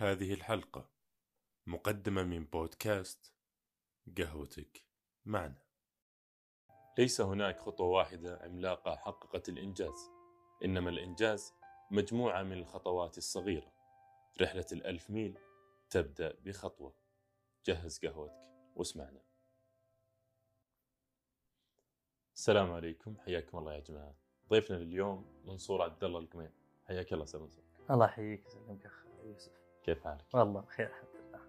هذه الحلقة مقدمة من بودكاست قهوتك معنا. ليس هناك خطوة واحدة عملاقة حققت الإنجاز، إنما الإنجاز مجموعة من الخطوات الصغيرة. رحلة الألف ميل تبدأ بخطوة. جهز قهوتك واسمعنا. السلام عليكم حياكم الله يا جماعة. ضيفنا لليوم منصور عبد الله القميم. حياك الله أستاذ منصور. الله يحييك ويسلمك اخ يوسف كيف حالك؟ والله بخير الحمد لله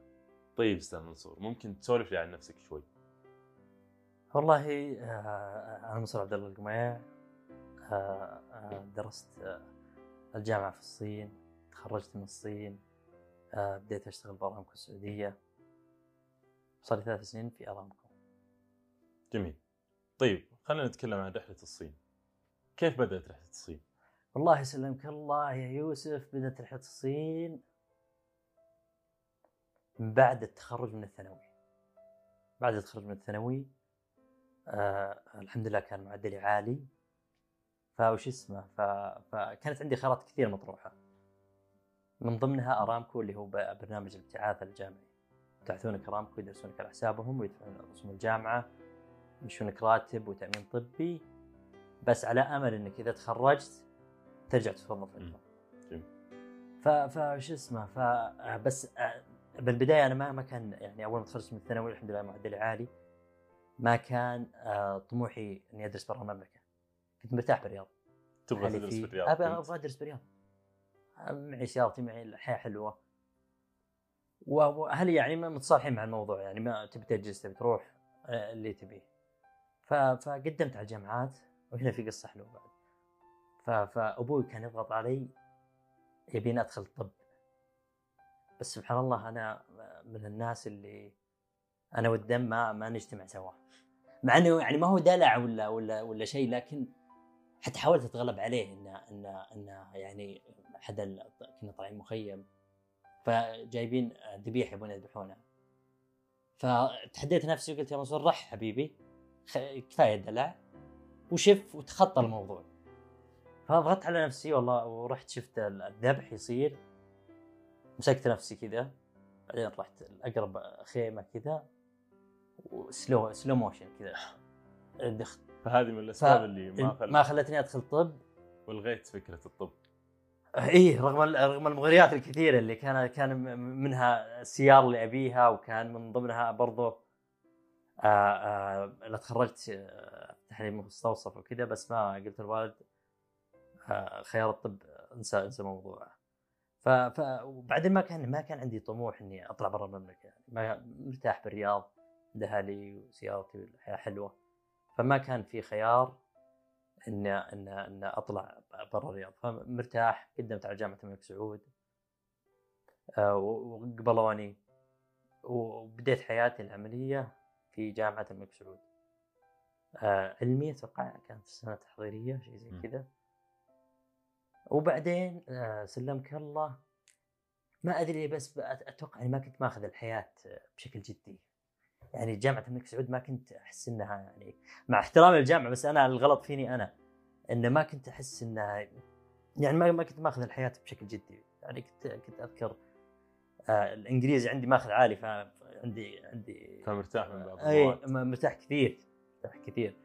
طيب أستاذ منصور ممكن تسولف لي عن نفسك شوي؟ والله آه، أنا منصور عبد الله القميع آه، آه، درست الجامعة في الصين تخرجت من الصين بديت أشتغل بأرامكو السعودية صار لي ثلاث سنين في أرامكو جميل. طيب خلينا نتكلم عن رحلة الصين. كيف بدأت رحلة الصين؟ والله يسلمك الله يا يوسف بدأت رحلة الصين بعد التخرج من الثانوي. بعد التخرج من الثانوي آه الحمد لله كان معدلي عالي. فوش اسمه ف... فكانت عندي خيارات كثير مطروحة. من ضمنها أرامكو اللي هو برنامج الابتعاث الجامعي. يبتعثونك أرامكو يدرسونك على حسابهم ويدفعون رسوم الجامعة يمشونك راتب وتأمين طبي. بس على أمل أنك إذا تخرجت ترجع تتوظف عندهم. ف فش اسمه ف بس آه، بالبداية أنا ما ما كان يعني أول ما تخرجت من الثانوي الحمد لله معدلي عالي. ما كان آه، طموحي إني أدرس برا المملكة. كنت مرتاح بالرياض. تبغى تدرس فيه. في الرياض؟ ابى كنت؟ أبغى أدرس بالرياض. معي سيارتي معي الحياة حلوة. واهلي يعني ما متصالحين مع الموضوع يعني ما تبي تجلس تبي تروح آه، اللي تبيه فقدمت على الجامعات وهنا في قصة حلوة بعد. فأبوي كان يضغط علي يبيني أدخل طب بس سبحان الله أنا من الناس اللي أنا والدم ما ما نجتمع سوا. مع إنه يعني ما هو دلع ولا ولا ولا شيء لكن حتى حاولت أتغلب عليه انه انه انه يعني أحد ال- كنا طالعين مخيم. فجايبين ذبيحه يبون يذبحونها فتحديت نفسي وقلت يا منصور رح حبيبي. كفاية دلع. وشف وتخطى الموضوع. فضغطت على نفسي والله ورحت شفت الذبح يصير. مسكت نفسي كذا بعدين رحت اقرب خيمة كذا وسلو سلو موشن كذا. دخت فهذه من الأسباب ف- اللي ما خلت ما خلتني أدخل طب. والغيت فكرة الطب. إيه رغم رغم المغريات الكثيرة اللي كان كان منها السيارة اللي أبيها وكان من ضمنها برضو آه آه لما تخرجت آه، لي مستوصف وكذا بس ما قلت للوالد آه خيار الطب انسى انسى موضوعه ف, ف وبعدين ما كان ما كان عندي طموح إني أطلع برا المملكة يعني ما مرتاح بالرياض عند أهلي وسيارتي والحياة حلوة. فما كان في خيار إن إن إن أطلع برا الرياض. فمرتاح قدمت على جامعة الملك سعود آه، وقبلوني وبديت حياتي العملية في جامعة الملك سعود. آه، علمي أتوقع كانت سنه تحضيريه شيء زي. كذا. وبعدين آه، سلمك الله ما أدري بس أتوقع إني ما كنت ماخذ الحياة بشكل جدي. يعني جامعة الملك سعود ما كنت أحس إنها يعني مع احترامي للجامعه بس أنا الغلط فيني أنا إنه ما كنت أحس إنها يعني ما ما كنت ماخذ الحياة بشكل جدي. يعني كنت كنت أذكر آه الإنجليزي عندي ماخذ عالي فعندي عندي فمرتاح من بعض اي مرتاح كثير مرتاح كثير.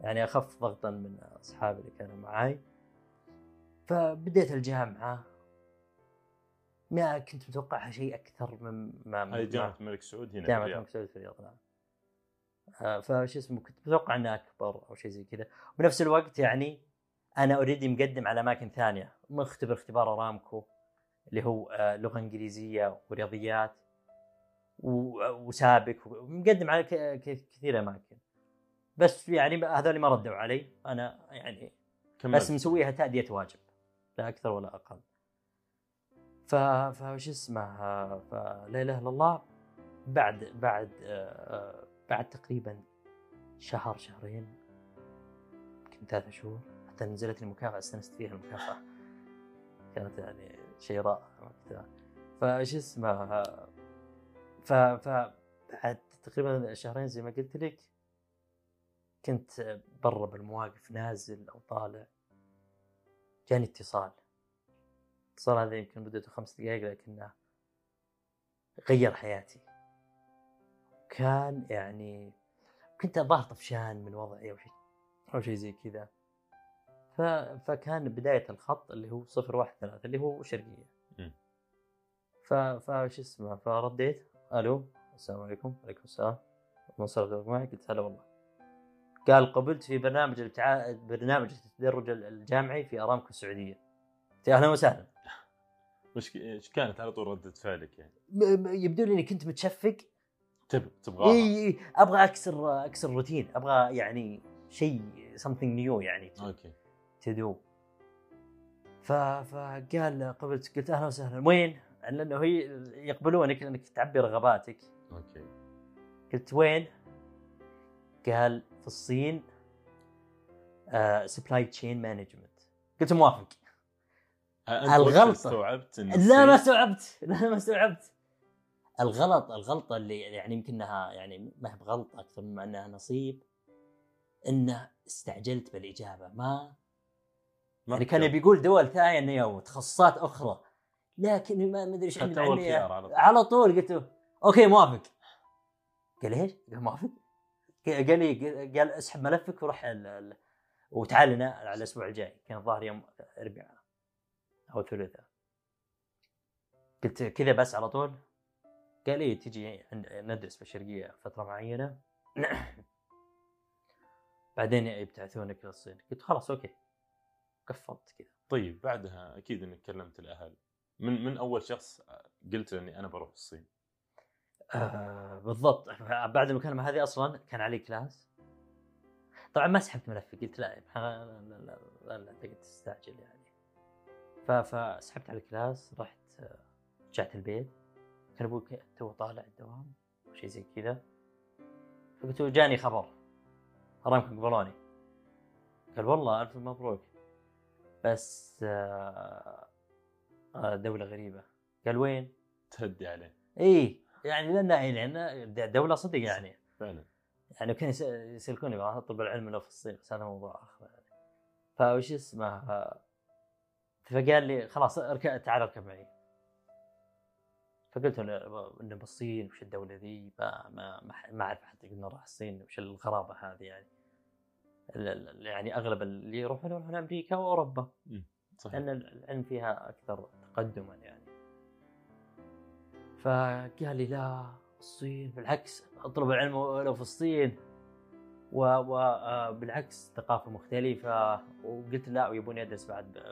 يعني أخف ضغطا من أصحابي اللي كانوا معاي. فبديت الجامعة. ما كنت متوقعها شيء أكثر من ما هذه جامعة الملك سعود هنا الرياض. الملك سعود في الرياض نعم. آه، فش اسمه كنت متوقع انها أكبر أو شيء زي كذا. وبنفس الوقت يعني أنا اوريدي مقدم على أماكن ثانية. مختبر اختبار أرامكو اللي هو آه، لغة إنجليزية ورياضيات. و- وسابق. مقدم على كثير أماكن. بس يعني هذول ما ردوا علي. أنا يعني. بس مسويها تأدية واجب. لا أكثر ولا أقل. ف فوش اسمه فلا إله إلا الله بعد بعد آه، بعد تقريبا شهر شهرين يمكن ثلاثة شهور حتى نزلت لي مكافأة استانست فيها المكافأة. كانت يعني شيء رائع. وقتها فش اسمه ف بعد تقريبا شهرين زي ما قلت لك كنت برا بالمواقف نازل أو طالع. جاني اتصال. الاتصال هذا يمكن مدته خمس دقائق لكنه غير حياتي. كان يعني كنت الظاهر طفشان من وضعي أو شيء أو شيء زي كذا. ف... فكان بداية الخط اللي هو 013 اللي هو شرقية. م. ف فش اسمه؟ فرديت. ألو السلام عليكم. وعليكم السلام. منصر معي قلت هلا والله. قال قبلت في برنامج التع... برنامج التدرج الجامعي في أرامكو السعودية. أهلا وسهلا. وش إيش كانت على طول ردة فعلك يعني؟ يبدو لي إني كنت متشفق. تب تبغاها. إي إي أبغى أكسر أكسر روتين أبغى يعني شيء something new يعني. أوكي. تدو ف فقال قبلت قلت أهلا وسهلا. وين؟ لأنه هي يقبلونك انك تعبي رغباتك أوكي. قلت وين؟ قال في الصين supply chain management قلت موافق. وقتها استوعبت لا ما استوعبت. لا ما استوعبت. الغلط الغلطة اللي يعني يمكن إنها يعني ما هي بغلطة أكثر مما إنها نصيب إنه استعجلت بالإجابة. ما يعني كان. يبي يقول دول ثانية وتخصصات أخرى. لكن ما أدري إيش عندي على طول. على طول قلت له أوكي موافق. قال إيش؟ قال موافق. قال لي قال اسحب ملفك وروح ال- ال- وتعال لنا على الأسبوع الجاي. كان الظاهر يوم اربعاء أو ثلاثاء قلت كذا بس على طول. قال لي تجي ندرس بالشرقيه فترة معينة. بعدين يبتعثونك للصين قلت خلاص okay. قفلت كذا. طيب بعدها أكيد إنك كلمت الأهل. من من أول شخص قلت إني أنا بروح الصين؟ آه بالضبط. بعد المكالمة هذه أصلا كان علي class. طبعا ما سحبت ملفي قلت لا لا لا لا, لا, تقعد تستعجل يعني. فسحبت على ال class رحت آه، رجعت البيت. كان أبوي تو طالع الدوام أو شيء زي كذا. فقلت له جاني خبر. ارامكم قبلوني قال والله ألف مبروك. بس آه، دولة غريبة. قال وين؟ تهدي عليه. اي يعني لأن يعني دولة صدق يعني. فعلا. يعني يس- يسلكوني والله طب العلم انه في الصين بس هذا موضوع آخر يعني. فوش اسمه؟ فقال لي خلاص اركب تعال اركب معي. فقلت له إنه بالصين وش الدولة ذي؟ ما ما ما أعرف حتى انه راح الصين وش الغرابة هذه يعني. يعني أغلب اللي يروحون يروحون أمريكا وأوروبا. صحيح. لأن العلم فيها أكثر تقدما يعني. فقال لي لا الصين بالعكس اطلب العلم ولو في الصين. وبالعكس ثقافة مختلفة. وقلت لا ويبوني ادرس بعد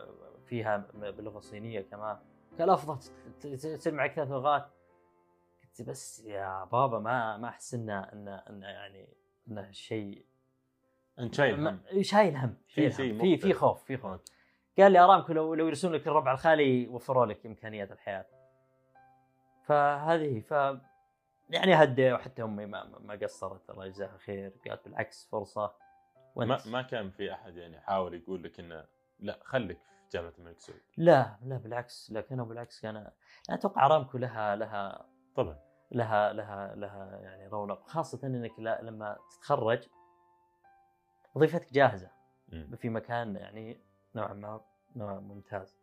فيها باللغة الصينية كمان. قال أفضل تصير معك ثلاث لغات. قلت بس يا بابا ما ما أحس انه انه انه يعني انه شيء. انت شايل هم. شايل هم. في في مختلف. خوف في خوف. قال لي أرامكو لو لو يرسلون لك الربع الخالي وفروا لك إمكانيات الحياة. فهذه ف يعني هدي وحتى أمي ما, ما قصرت الله يجزاها خير قالت بالعكس فرصة وانت ما ما كان في أحد يعني حاول يقول لك إنه لا خليك في جامعة الملك سعود. لا لا بالعكس لا كانوا بالعكس كان لا أتوقع أرامكو لها لها طبعا. لها لها لها يعني رونق خاصة إنك لا- لما تتخرج وظيفتك جاهزة مم. في مكان يعني نوعا ما نوعا ممتاز.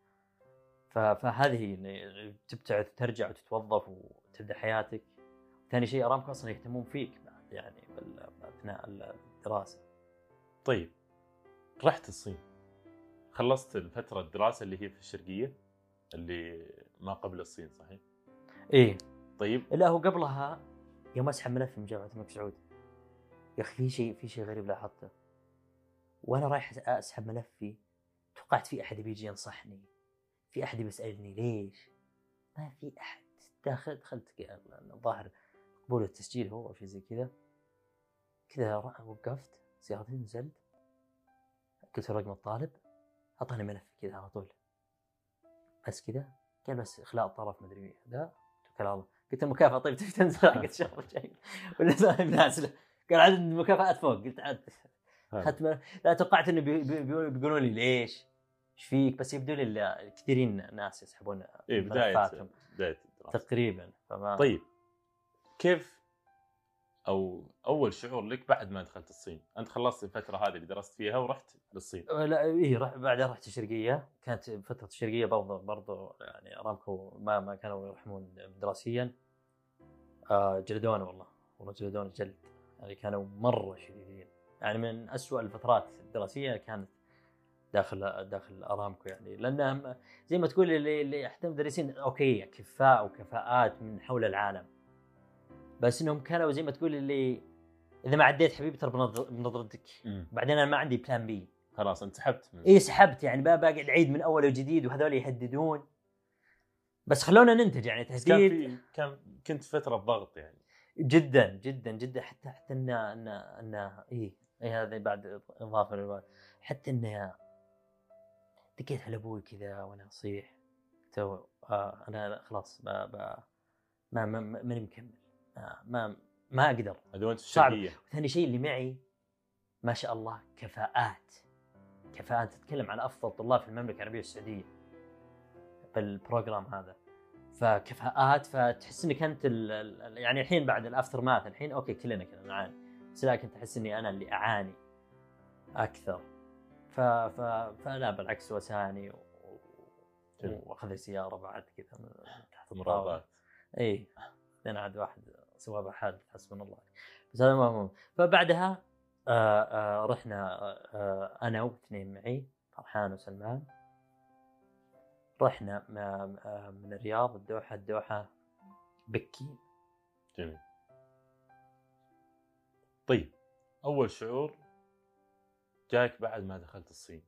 فهذه إن تبتعث ترجع وتتوظف وتبدأ حياتك. ثاني شيء أرامكو أصلا يهتمون فيك بعد يعني أثناء الدراسة. طيب. رحت الصين. خلصت الفترة الدراسة اللي هي في الشرقية اللي ما قبل الصين صحيح؟ إيه. طيب. لا هو قبلها يوم أسحب ملف من جامعة الملك سعود. يا أخي في شيء في شيء غريب لاحظته. وأنا رايح أسحب ملفي توقعت في أحد بيجي ينصحني. في أحد بيسالني ليش؟ ما في أحد. داخل دخلت الظاهر قبول التسجيل هو أو شيء زي كذا. كذا وقفت. سيارتي نزلت. قلت رقم الطالب. أعطاني ملف كذا على طول. بس كذا. قال بس إخلاء الطرف مدري ذا توكل على الله قلت المكافاه طيب تبي تنزل؟ حق الشهر الجاي ولا نازله قال عدد المكافآت فوق. قلت عاد. اخذت لا توقعت إنه بي- بي- بي- بيقولون لي ليش؟ إيش فيك؟ بس يبدو لي كثيرين ناس يسحبون إيه بداية بداية الدراسه تقريبا فما طيب. كيف أو أول شعور لك بعد ما دخلت الصين؟ أنت خلصت الفترة هذه اللي درست فيها ورحت للصين. لا اي رح بعدها رحت الشرقية. كانت فترة الشرقية برضه برضه يعني أرامكو ما ما كانوا يرحمون دراسيا. آه جلدونا والله. والله جلدونا جلد. يعني كانوا مرة شديدين. يعني من أسوأ الفترات الدراسيه كانت داخل داخل أرامكو يعني. لانهم زي ما تقول اللي اللي حتى المدرسين okay كفاء وكفاءات من حول العالم. بس إنهم كانوا زي ما تقول اللي إذا ما عديت حبيبي ترى بنظر- بنظرتك. بعدين أنا ما عندي plan B خلاص أنت سحبت من إي سحبت يعني. بقى بقعد اعيد من أول وجديد وهذول يهددون. بس خلونا ننتج يعني بس كان تهديد. في كان كنت فترة ضغط يعني. جدا جدا جدا. حتى حتى إن إن إن إي إي هذا بعد إضافة حتى انه دقيت على أبوي كذا وأنا أصيح. تو آه أنا خلاص ما ما ما- ماني مكمل. آه ما ما أقدر. صعب. الشرقيه ثاني شيء اللي معي ما شاء الله كفاءات. كفاءات تتكلم عن أفضل طلاب في المملكة العربية السعودية بال program هذا. فكفاءات فتحس إنك أنت ال- ال- يعني الحين بعد الأفتر ماث الحين أوكي كلنا كنا نعاني. بس لكن تحس إني أنا اللي أعاني أكثر. ف ف فلا بالعكس وساني و- جميل. وأخذ سياره بعد كذا من تحت الطاولة. مرابات. اي بعدين عاد واحد سوى به حادث حسبنا الله. بس هذا هو فبعدها آه آه رحنا آه آه أنا واثنين معي فرحان وسلمان. رحنا من الرياض الدوحة الدوحة بكين جميل. طيب أول شعور جاك بعد ما دخلت الصين.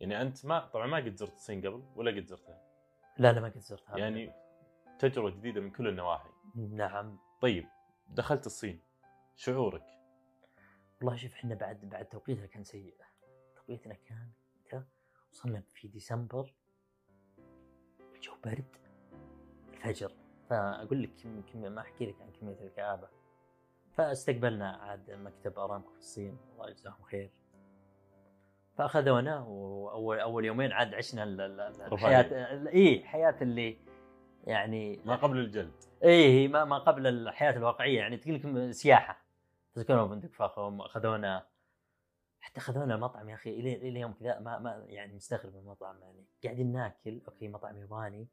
يعني أنت ما طبعا ما قد زرت الصين قبل ولا قد زرتها. لا لا ما قد زرتها يعني تجربة جديدة من كل النواحي. نعم. طيب دخلت الصين. شعورك؟ والله شوف إحنا بعد بعد توقيتها كان سيء. توقيتنا كان؟ وصلنا في ديسمبر. الجو برد. الفجر. فأقول لك كم كم ما أحكي لك عن كمية الكآبة. فاستقبلنا عاد مكتب أرامكو في الصين. الله يجزاهم خير. فأخذونا واول أول يومين عاد عشنا. الحياة إي حياة اللي يعني ما قبل الجلد. إيه ما ما قبل الحياة الواقعية. يعني تقول سياحة. تذكرون فندق فخم اخذونا حتى أخذونا مطعم يا أخي إلى إلى اليوم كذا ما ما يعني مستغرب من المطعم. يعني قاعدين ناكل okay مطعم ياباني.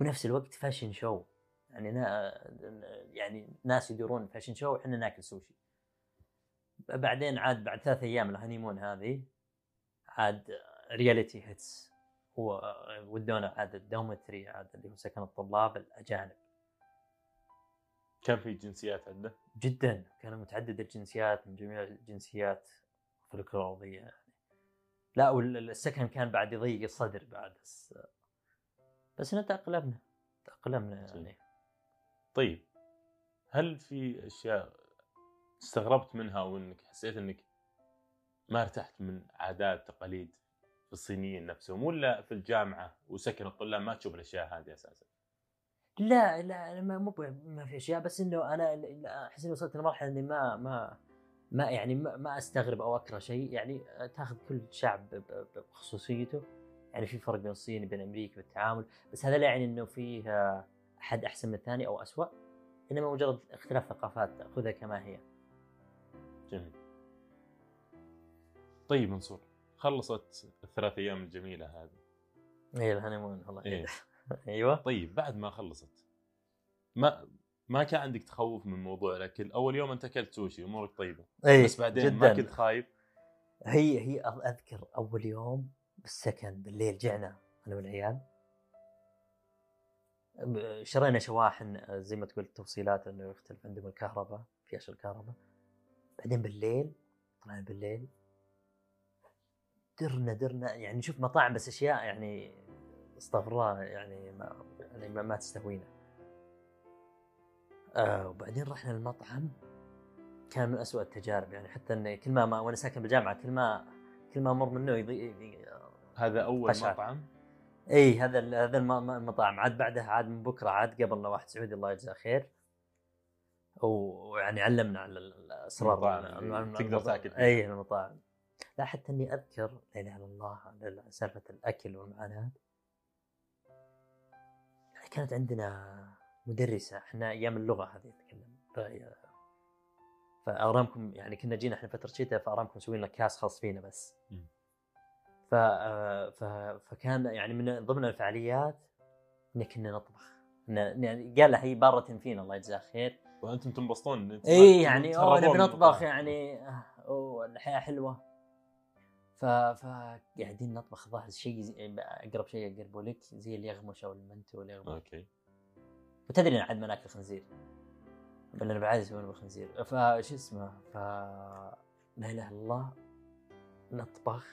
ونفس الوقت fashion show يعني نا يعني ناس يدورون fashion show وحنا ناكل سوشي بعدين عاد بعد ثلاث أيام ال honeymoon هذه عاد reality hits ودونا عاد الدومتري عاد اللي هو سكن الطلاب الأجانب. كان في جنسيات عنده؟ جدا. كان متعدد الجنسيات من جميع الجنسيات فلكلورية يعني. لا والسكن كان بعد يضيق الصدر بعد بس بس تأقلمنا تأقلمنا يعني. طيب هل في أشياء استغربت منها وإنك حسيت إنك ما ارتحت من عادات تقاليد في الصينيين نفسهم ولا في الجامعة وسكن الطلاب ما تشوف الأشياء هذه أساسا؟ لا لا ما مو ما في أشياء بس إنه أنا أحس إني وصلت لمرحلة إني ما ما ما يعني ما, ما أستغرب أو أكره شيء. يعني تأخذ كل شعب بخصوصيته. يعني في فرق بين الصين وبين أمريكا بالتعامل بس هذا لا يعني إنه فيه أحد أحسن من الثاني أو اسوء إنما مجرد اختلاف ثقافات خذها كما هي. جميل. طيب منصور خلصت الثلاث أيام الجميلة هذه. اي ال honeymoon الله إيه. يهديك. أيوه. طيب بعد ما خلصت ما ما كان عندك تخوف من موضوع الاكل أول يوم انت اكلت سوشي أمورك طيبة. اي بس بعدين ما كنت خايف؟ هي هي أذكر أول يوم بالسكن بالليل جعنا أنا والعيال. شرينا شواحن زي ما تقول التوصيلات إنه يختلف عندهم الكهرباء في أشياء الكهرباء. بعدين بالليل طلعنا بالليل درنا درنا يعني نشوف مطاعم بس أشياء يعني استغفر الله يعني ما يعني ما, ما تستهوينا آه وبعدين رحنا المطعم كان من أسوأ التجارب يعني حتى إني كل ما, ما وأنا ساكن بالجامعة كل ما كل ما أمر منه يضي... يضي... هذا أول قشعر. مطعم إي هذا هذا الم- الم- المطاعم عاد بعدها عاد من بكرة عاد قبلنا واحد سعودي الله يجزاه خير ويعني علمنا على الم- تقدر. تاكل. إي المطاعم لا حتى إني أذكر لا إله إلا الله على سالفة الأكل والمعاناة. يعني كانت عندنا مدرسة إحنا أيام اللغة هذه نتكلم فارامكم يعني كنا جينا إحنا فترة شتاء فارامكم مسوين لنا كاس خاص فينا بس. ف... ف... فكان يعني من ضمن الفعاليات إن كنا نطبخ. يعني قال هي بارة فينا الله يجزاه خير. وأنتم تنبسطون اي يعني أوه نبي نطبخ. يعني. آه، أوه الحياة حلوة. ف ف قاعدين نطبخ ظاهر شيء زي- أقرب شيء اقربه لك زي اليغمش أو المنتو واليغمش. أوكي. وتدري إن عاد ما ناكل خنزير. بل أنا بعاد يسوون بالخنزير فش اسمه ف لا إله إلا الله نطبخ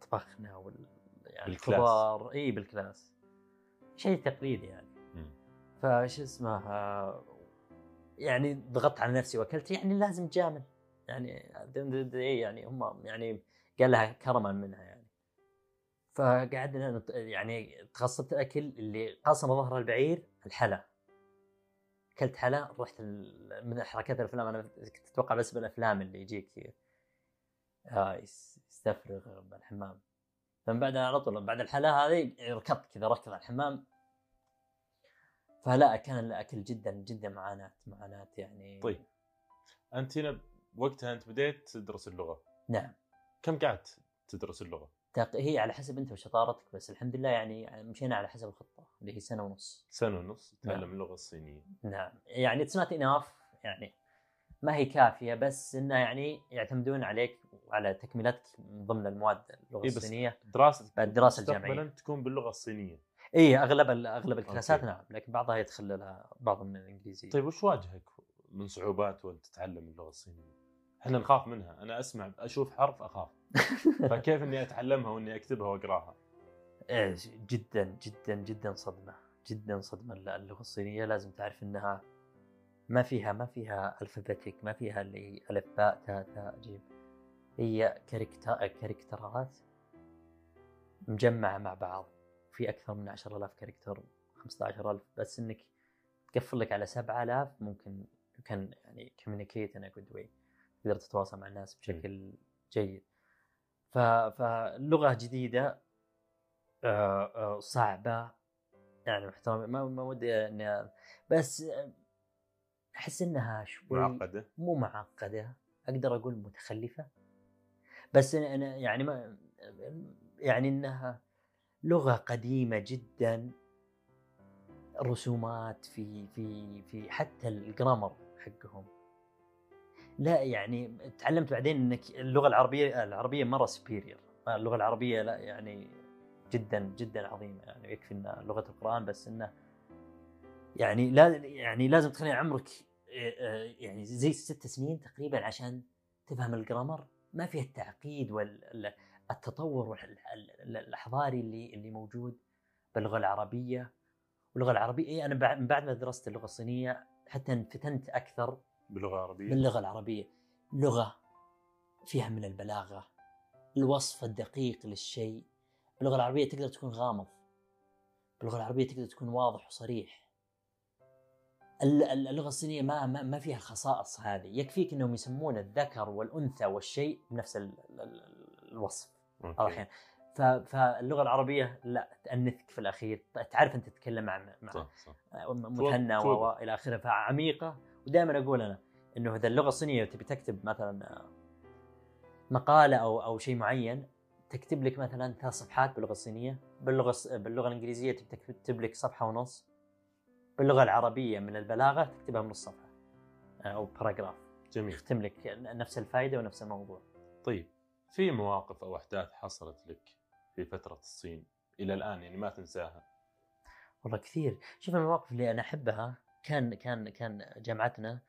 طبخنا وال يعني. الخضار. إي بالكلاس. شيء تقليدي يعني. فش اسمه آه، يعني ضغطت على نفسي وأكلت يعني لازم تجامل يعني يعني هم يعني قال لها كرما منها يعني. فقعدنا يعني تخصصت الأكل اللي قاسم ظهر البعير الحلا. أكلت حلا رحت من حركات الأفلام أنا كنت أتوقع بس بالأفلام اللي يجيك آه، يس- يستفرغ بالحمام. فمن بعدها على طول بعد الحلا هذه ركضت كذا ركض على الحمام. فلا كان الأكل جدا جدا معاناة معاناة يعني. طيب. أنت هنا وقتها أنت بديت تدرس اللغة. نعم. كم قعدت تدرس اللغة؟ تق- هي على حسب انت وشطارتك بس الحمد لله يعني مشينا على حسب الخطة اللي هي سنة ونص سنة ونص تتعلم نعم. اللغة الصينية نعم يعني it's not enough يعني ما هي كافية بس إنه يعني يعتمدون عليك وعلى تكملتك من ضمن المواد اللغة إيه بس الصينية دراستك مستقبلاً الجامعية. تكون باللغة الصينية اي أغلب أغلب الكلاسات أوكي. نعم لكن بعضها يدخل لها بعض من الإنجليزية طيب وش واجهك من صعوبات وانت تتعلم اللغة الصينية؟ إحنا نخاف منها، أنا أسمع أشوف حرف أخاف، فكيف إني أتعلمها وإني أكتبها وأقراها؟ إيه، جدا جدا جدا صدمة. جدا صدمة. اللغة الصينية لازم تعرف إنها ما فيها ما فيها alphabetic ما فيها اللي ألف باء تاء تاء جيم. هي character character ات مجمعة مع بعض. في أكثر من 10000 character 15000 بس إنك تقفل لك على 7000 ممكن كان يعني communicate in a good way. تقدر تتواصل مع الناس بشكل جيد. ف... فاللغة جديدة آه، آه، صعبة يعني محترمه ما ما ودي اني بس أحس إنها شوي معقدة؟ مو معقدة أقدر أقول متخلفة. بس أنا يعني ما يعني إنها لغة قديمة جدا رسومات في في في حتى الجرامر حقهم لا يعني تعلمت بعدين إنك اللغة العربية العربية مرة سبيريور اللغة العربية لا يعني جدا جدا عظيمة. يعني يكفي انها لغة القرآن بس إنه يعني لا يعني لازم تخلي عمرك يعني زي ست سنين تقريبا عشان تفهم الجرامر. ما فيها التعقيد والتطور والحضاري اللي اللي موجود باللغة العربية. واللغة العربية إيه أنا من بعد ما درست اللغة الصينية حتى انفتنت أكثر. باللغة العربية؟ باللغة العربية. لغة فيها من البلاغة. الوصف الدقيق للشيء. باللغة العربية تقدر تكون غامض. باللغة العربية تقدر تكون واضح وصريح. ال- ال- اللغة الصينية ما ما, ما فيها الخصائص هذه. يكفيك إنهم يسمون الذكر والأنثى والشيء بنفس ال- ال- ال- الوصف. ف- فاللغة العربية لا تأنثك في الأخير. تعرف أنت تتكلم مع مع مثنى. وإلى آخره. فعميقة. ودائما أقول أنا إنه إذا اللغة الصينية تبي تكتب مثلا مقالة أو أو شيء معين تكتب لك مثلا ثلاث صفحات باللغة الصينية باللغة باللغة الإنجليزية تكتب لك صفحة ونص باللغة العربية من البلاغة تكتبها من نص صفحه أو باراجراف جميل. يختم لك نفس الفائده ونفس الموضوع. طيب في مواقف أو أحداث حصلت لك في فترة الصين إلى الآن يعني ما تنساها؟ والله كثير. شوف المواقف اللي أنا أحبها كان كان كان جامعتنا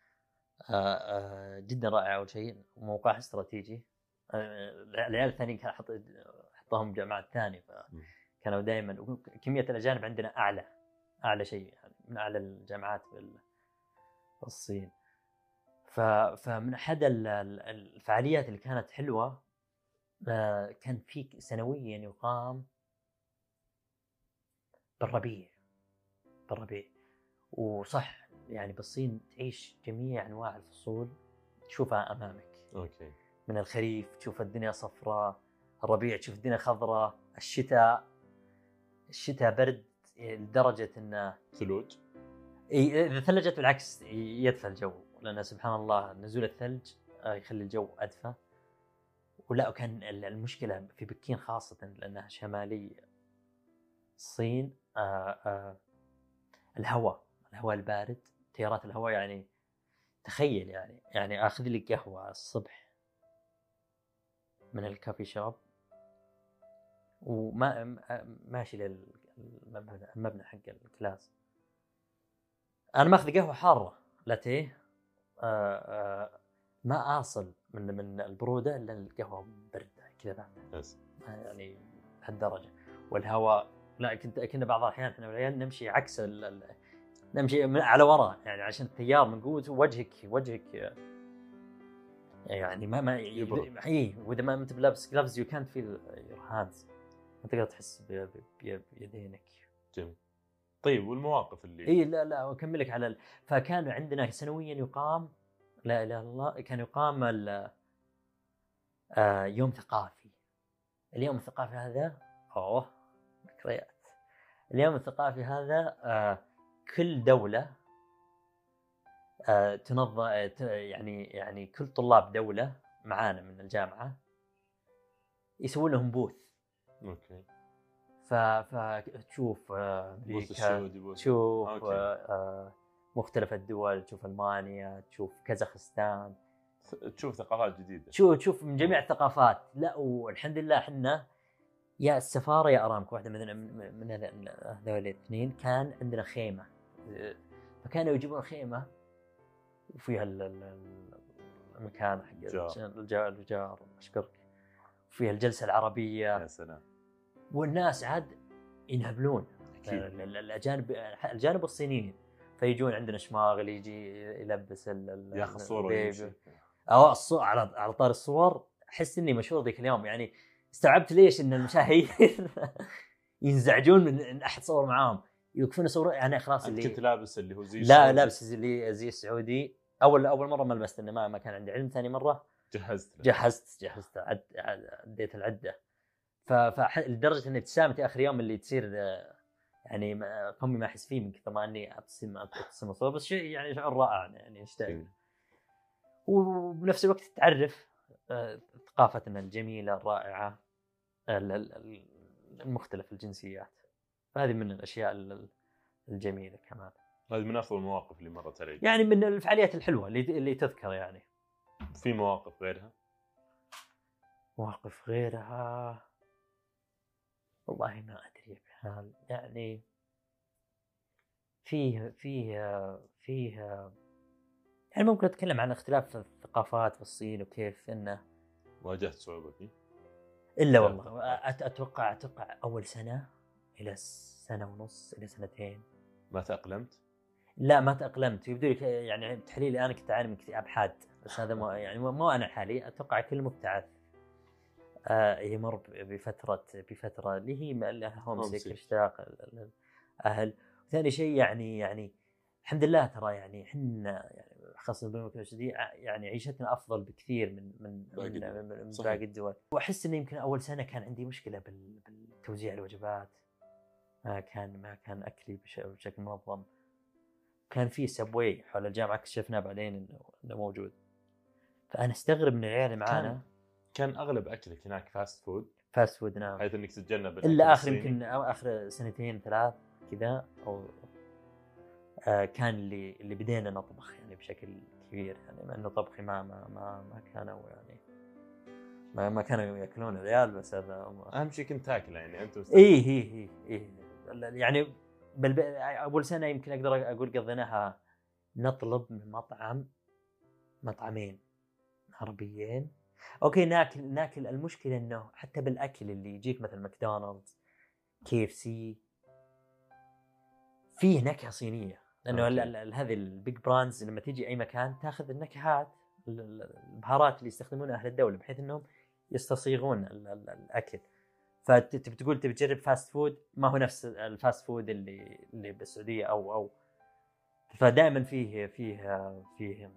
آه، آه، جدا رائعه أول شيء موقعها استراتيجي. آه، العيال الثانيين كان أحط احطهم جامعات ثانية فكانوا دائما كميه الأجانب عندنا أعلى أعلى شيء يعني من أعلى الجامعات في الصين. فمن أحد ال- ال- الفعاليات اللي كانت حلوة كان في سنويا يقام بالربيع بالربيع. وصح يعني بالصين تعيش جميع أنواع الفصول تشوفها أمامك. okay. من الخريف تشوف الدنيا صفراء الربيع تشوف الدنيا خضراء الشتاء الشتاء برد لدرجة إنه ثلوج؟ إي، إذا ثلجت بالعكس يدفى الجو لأن سبحان الله نزول الثلج آه، يخلي الجو أدفى. ولا وكان ال- المشكلة في بكين خاصة لأنها شمالي الصين آه، آه، الهواء. الهواء البارد تيارات الهواء يعني تخيل يعني يعني آخذ لي قهوة الصبح من الكافي شوب وما ماشي للمبنى المبنى حق الكلاس. أنا ماخذ قهوة حارة لاتيه ما أصل من من البرودة إلا القهوة بردة كذا يعني لهالدرجه والهواء لا كنت كنا بعض الأحيان إحنا والعيال نمشي عكس ال ال نمشي من على وراء يعني عشان التيار من قوته وجهك وجهك يعني ما ما. اي وإذا ما أنت بلابس جلافز يو كانت فيل يور هاندز ما تقدر تحس بيدينك. جميل. طيب والمواقف اللي اي لا لا أكملك على ال... فكان عندنا سنويا يقام لا إله إلا الله كان يقام ال... آه يوم ثقافي. اليوم الثقافي هذا أوه ذكريات اليوم الثقافي هذا آه كل دولة آه تنظم آه، يعني يعني كل طلاب دولة معانا من الجامعة يسوون لهم booth okay. فتشوف آه، booth أمريكا تشوف okay. آه، آه، مختلف الدول تشوف ألمانيا تشوف كازاخستان. تشوف ثقافات جديدة. تشوف تشوف من جميع الثقافات. لا والحمد لله إحنا يا السفارة يا أرامكو واحدة من من هذول الاثنين كان عندنا خيمة. فكانوا يجيبون خيمة وفيها ال- ال- ال- المكان حق الجار. أشكرك. وفيها الجلسة العربية. يا سلام. والناس عاد ينهبلون. الاجانب الجانب الصينيين. فيجون عندنا شماغل يجي يلبس ياخذ صورة. أو. على على طار الصور أحس إني مشهور ذيك اليوم. يعني استوعبت ليش إن المشاهير ينزعجون من إن أحد صور معاهم. يوقفون يصورون يعني خلاص اللي كنت لابس اللي هو زي لا. لابس زي زي السعودي. أول أول مرة ما لبست إنه ما, ما كان عندي علم. ثاني مرة جهزت له. جهزت جهزت عد عد- عديت العدة. ف ف- لدرجة ان ابتسامتي آخر يوم اللي تصير يعني فمي ما أحس فيه من كثر ما أني أبتسم أبتسم بس شيء يعني شعور رائع يعني أشتاق. وبنفس الوقت تعرف آه، ثقافتنا الجميلة الرائعة. ال- ال- ال- المختلف الجنسيات. هذه من الأشياء ال- الجميلة كمان. هذه من أفضل المواقف اللي مرت عليك يعني من الفعاليات الحلوة اللي اللي تذكر يعني. في مواقف غيرها؟ مواقف غيرها؟ والله ما أدري بحال يعني فيه فيه فيه يعني ممكن أتكلم عن اختلاف الثقافات في الصين وكيف إنه واجهت صعوبه فيه إلا لا. والله. أت- أتوقع أتوقع أول سنة إلى سنة ونص إلى سنتين. ما تأقلمت؟ لا ما تأقلمت. يبدو لي يعني بتحليلي أنا كنت أعاني من اكتئاب حاد بس هذا مو يعني مو- أنا حالي. أتوقع كل مبتعث آه يمر ب- بفترة بفترة اللي هي هوم. سيك اشتاق الاهل ثاني شيء يعني يعني الحمد لله ترى يعني إحنا يعني خاصة بالمملكة السعودية يعني عيشتنا أفضل بكثير من من باقي من. من. باقي الدول وأحس إنه يمكن أول سنة كان عندي مشكلة بال- بالتوزيع الوجبات ما كان ما كان أكلي بش- بشكل منظم كان في Subway حول الجامعة اكتشفنا بعدين إنه إنه موجود فأنا أستغرب من العيال معانا كان أغلب أكلك هناك fast food fast food نعم بحيث إنك تتجنب إلا آخر. يمكن آخر سنتين ثلاث كذا أو كان اللي اللي بدينا نطبخ يعني بشكل كبير يعني مع إنه طبخي ما ما ما, ما كانوا يعني ما, ما كانوا يأكلون العيال بس هذا أهم شيء كنت تاكله يعني أنت اي اي اي يعني بل أول سنة يمكن أقدر أقول قضيناها نطلب من مطعم مطعمين عربيين. أوكي ناكل ناكل. المشكلة إنه حتى بالأكل اللي يجيك مثل ماكدونالدز كي إف سي فيه نكهة صينية. لأنه هذه ال big brands لما تيجي أي مكان تأخذ النكهات ال- ال- البهارات اللي يستخدمونها أهل الدولة بحيث إنهم يستصيغون ال- ال- الأكل. فتبي تقول تبي تجرب fast food ما هو نفس ال fast food اللي اللي بالسعودية أو أو. فدائما فيه فيه فيه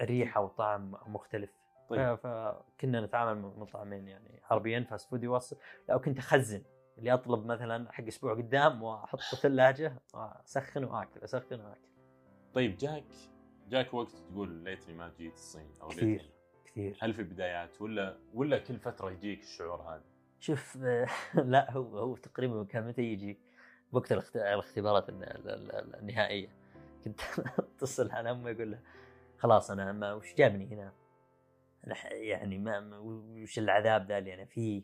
ريحة وطعم مختلف. طيب. فكنا نتعامل مطعمين يعني عربيين fast food يوصل. لا كنت اخزن اللي أطلب مثلا حق أسبوع قدام وأحط في الثلاجه وأسخن وأكل أسخن وأكل طيب جاك جاك وقت تقول ليتني ما جيت الصين أو كثير. ليتني كثير هل في بدايات ولا ولا كل فترة يجيك الشعور هذا؟ شوف لا هو هو تقريبا كان متى يجي وقت الاخت- الاختبارات الن- ال- ال- النهائية كنت أتصل على امي أقول لها خلاص أنا ما وش جابني هنا؟ يعني ما- وش العذاب ذا اللي أنا فيه؟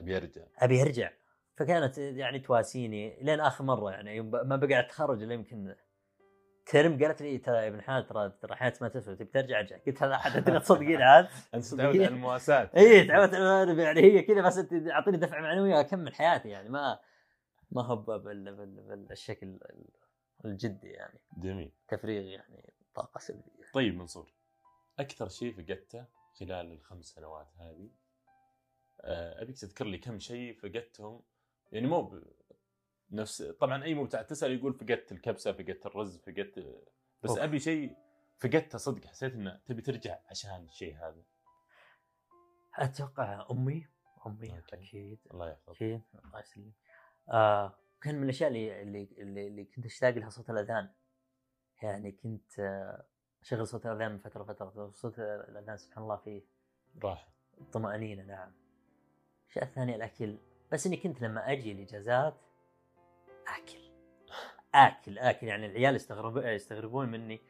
أبي أرجع أبي أرجع فكانت يعني تواسيني لين آخر مرة يعني ما بقى أتخرج إلا يمكن ترم قالت لي ترى يا ابن حلال ترى ترى حياتك ما تسوى تبي ترجع؟ ارجع قلت هذا تبي تصدقين عاد؟ انت تعود على المواساه اي تعودت يعني هي كذا بس أنت أعطيني دفعه معنويه اكمل حياتي يعني ما ما هو بال- بال- بال- بالشكل الجدي يعني. جميل. تفريغ يعني طاقة سلبية. طيب منصور أكثر شيء فقدته خلال الخمس سنوات هذه آه، أبيك تذكر لي كم شيء فقدتهم يعني مو ب- نفس طبعا أي مبتع تسأل يقول فقدت الكبسة فقدت الرز فقدت بس أوف. أبي شيء فقدته صدق حسيت إنه تبي ترجع عشان الشيء هذا. أتوقع أمي أمي أوكي. أكيد. الله يحفظك. أكيد الله يسلمك. آه كان من الأشياء اللي اللي اللي, كنت أشتاق لها صوت الأذان. يعني كنت آه، أشغل صوت الأذان من فترة فتره صوت الأذان سبحان الله فيه راحه طمأنينة نعم. الشيء الثاني الأكل. بس إني كنت لما أجي الإجازات آكل. آكل آكل. يعني العيال يستغرب يستغربون مني.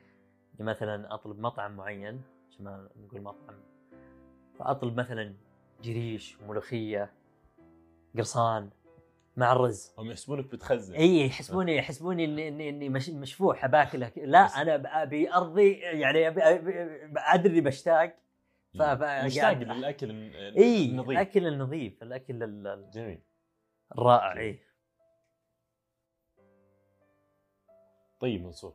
إني مثلا أطلب مطعم معين عشان ما نقول مطعم. فأطلب مثلا جريش ملوخية قرصان مع الرز. هم يحسبونك بتخزن. إي يحسبوني يحسبوني إني إني إني مش مشفوح باكل لا أنا أبي ارضي يعني أدري بشتاق. مشتاق للأكل اي النظيف. الأكل النظيف الأكل ال- جميل. الرائع. اي طيب منصور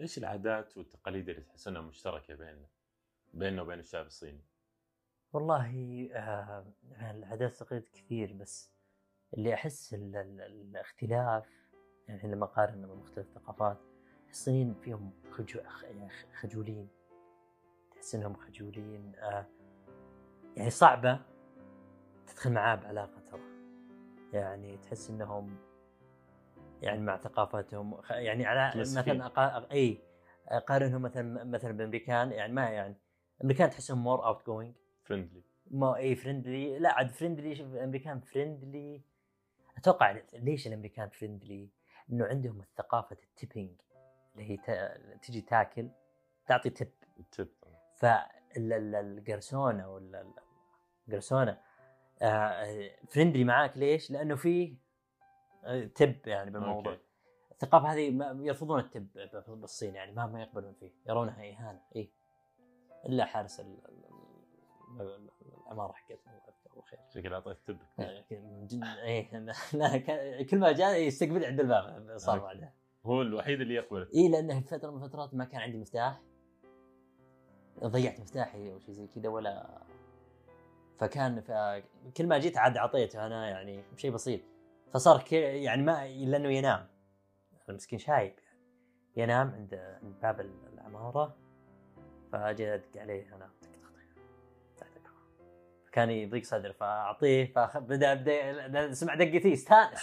إيش العادات والتقاليد اللي تحس إنها مشتركة بيننا بيننا وبين الشعب الصيني؟ والله آه العادات والتقاليد كثير بس اللي أحس ال- ال- الاختلاف يعني لما اقارن بين مختلف الثقافات الصينيين فيهم خجل يعني خجولين. تحس إنهم خجولين آه يعني صعبة تدخل معاه بعلاقة ترى. يعني تحس إنهم يعني مع ثقافتهم يعني على. مثلا أقا... اي اقارنهم مثلا مثلا بالامريكان يعني ما يعني الامريكان تحسهم more outgoing friendly ما اي friendly لا عاد friendly شوف الامريكان friendly أتوقع ليش الأمريكان friendly؟ إنه عندهم الثقافة ال tipping اللي هي تجي تاكل تعطي tip ال tip فالجرسونه ولا ال- الجرسونه آه، friendly معاك ليش؟ لأنه في آه، tip يعني بالموضوع. أوكي. الثقافة هذه ما- يرفضون ال tip بالصين يعني ما ما يقبلون فيه يرونها اهانه اي إلا حارس ال- ال- ال- العماره حقتهم الله يذكره بالخير. شكل أعطيت تب. جد إيه كل ما جاء يستقبل عند الباب صار. بعدها. هو الوحيد اللي يقبل اي لأنه في فترة من الفترات ما كان عندي مفتاح. ضيعت مفتاحي أو شيء زي كذا ولا فكان. كل ما جيت عاد أعطيته أنا يعني شيء بسيط فصار. يعني ما إلا إنه ينام المسكين شايب يعني ينام عند عند باب العمارة فأجي أدق عليه أنا. فكان يضيق صدره فأعطيه فبدا بدأ سمع دقتي استانس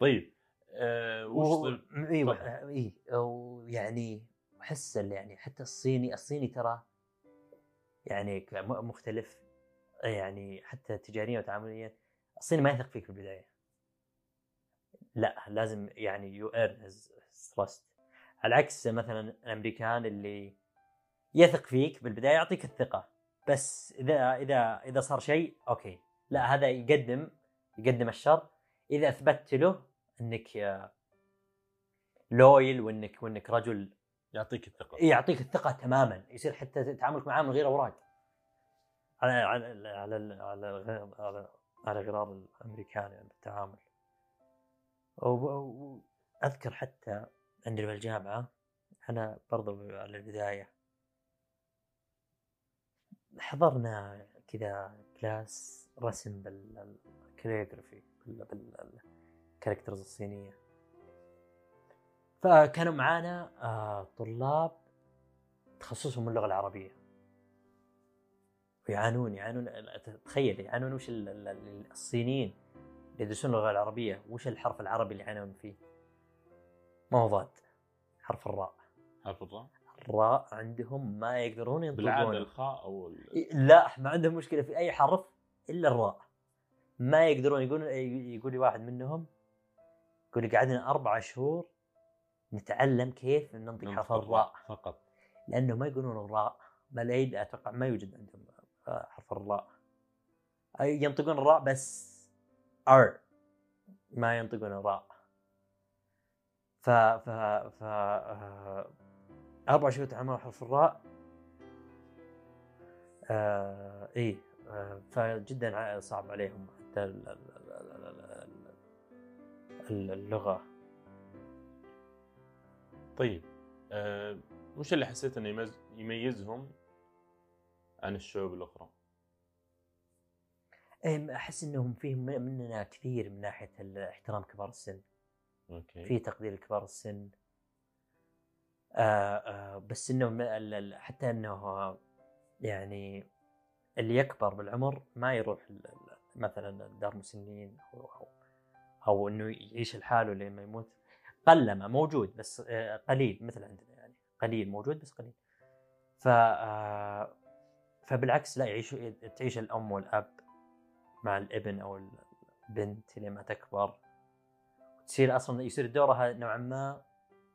طيب آه وش أيوه. اي ويعني احس يعني حتى الصيني الصيني ترى يعني مختلف. يعني حتى تجاريا وتعامليا الصيني ما يثق فيك في البداية. لا لازم يعني you earn trust على عكس مثلا الأمريكان اللي يثق فيك بالبداية يعطيك الثقة. بس إذا إذا إذا صار شيء أوكي. لا هذا يقدم يقدم الشر. إذا أثبتت له إنك آه، loyal وإنك وإنك رجل يعطيك الثقة. يعطيك الثقة تماما. يصير حتى تعاملك معاه من غير أوراق. على على على على على, على, غرار الأمريكان يعني بالتعامل. واذكر حتى عندنا بالجامعة أنا برضو على البداية. حضرنا كذا class رسم بال calligraphy بال characters الصينية. فكانوا معانا آه، طلاب تخصصهم اللغة العربية. ويعانون يعانون تخيل يعانون وش ال- ال- ال- الصينيين اللي يدرسون اللغة العربية وش الحرف العربي اللي يعانون فيه؟ ما هو ضاد حرف الراء. حرف الراء؟ الراء عندهم ما يقدرون بالعاده ينطقون الخاء أو ال- لا ما عندهم مشكلة في أي حرف إلا الراء. ما يقدرون يقول يقول لي واحد منهم يقول لي قعدنا أربع شهور نتعلم كيف ننطق حرف الراء فقط. لأنه ما يقولون الراء ما لا يد- أتوقع ما يوجد عندهم آه، حرف الراء. ينطقون الراء بس ار ما ينطقون الراء. ف ف ف آه، أربع شهور تعلموا حرف الراء. آه إيه آه فجدا صعب عليهم حتى ال- ال- ال- ال- ال- ال- اللغة. طيب آه وش اللي حسيت إنه يميز يميزهم عن الشعوب الأخرى؟ أحس إنهم فيهم مننا كثير من ناحية احترام كبار السن. أوكي. في تقدير لكبار السن. آه آه بس انه حتى إنه يعني اللي يكبر بالعمر ما يروح مثلا دار مسنين أو أو, أو إنه يعيش لحاله لين ما يموت. قلما موجود بس آه قليل مثل عندنا يعني. قليل موجود بس قليل. ف آه فبالعكس لا يعيش تعيش الأم والأب مع الابن أو البنت لما تكبر. تصير أصلا يصير دورها نوعا ما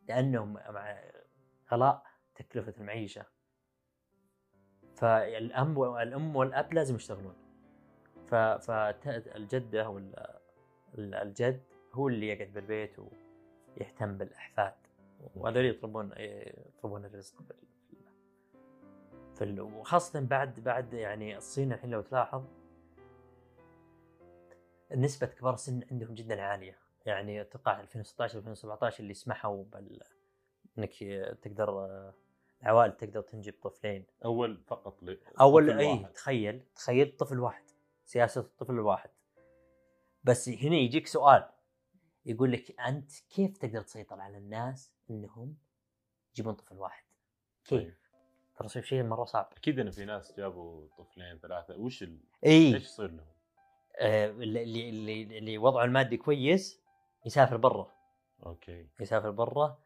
لأنهم مع غلاء تكلفة المعيشة. فالأم والام والأب لازم يشتغلون. فالجدة ال- الجد هو اللي يقعد بالبيت ويهتم بالإحفاد وهذول يطلبون يطلبون الرزق في ال- وخاصة بعد بعد يعني الصين الحين لو تلاحظ نسبة كبار السن عندهم جدا عالية. يعني أتوقع 2016 2017 اللي سمحوا بال إنك تقدر العوائل تقدر تنجب طفلين. أول فقط ل... أول إي واحد. تخيل تخيل طفل واحد سياسة الطفل الواحد بس هنا يجيك سؤال. يقول لك أنت كيف تقدر تسيطر على الناس إنهم يجيبون طفل واحد؟ كيف ترى شيء شيء مرة صعب. أكيد إن في ناس جابوا طفلين ثلاثة. وش ال... إي. إيش يصير لهم؟ آه، اللي اللي اللي وضعه المادي كويس يسافر برا. أوكي. يسافر برا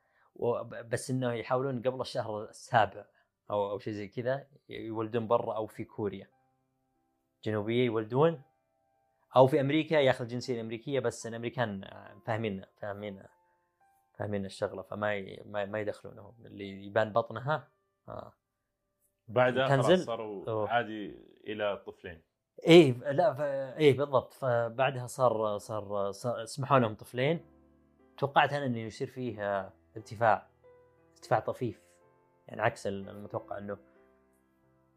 بس إنه يحاولون قبل الشهر السابع أو أو شيء زي كذا يولدون برا أو في كوريا. جنوبية يولدون أو في أمريكا ياخذ الجنسيه الامريكيه بس الامريكان فاهمين فاهمين فاهمين الشغلة فما ي... ما, ما يدخلونهم اللي يبان بطنها آه. بعدها تنزل؟ صاروا أوه. عادي إلى طفلين إيه لا ف... إيه بالضبط فبعدها صار صار, صار سمحوا لهم طفلين توقعت أنا إنه يصير فيه آه، ارتفاع ارتفاع طفيف يعني عكس المتوقع إنه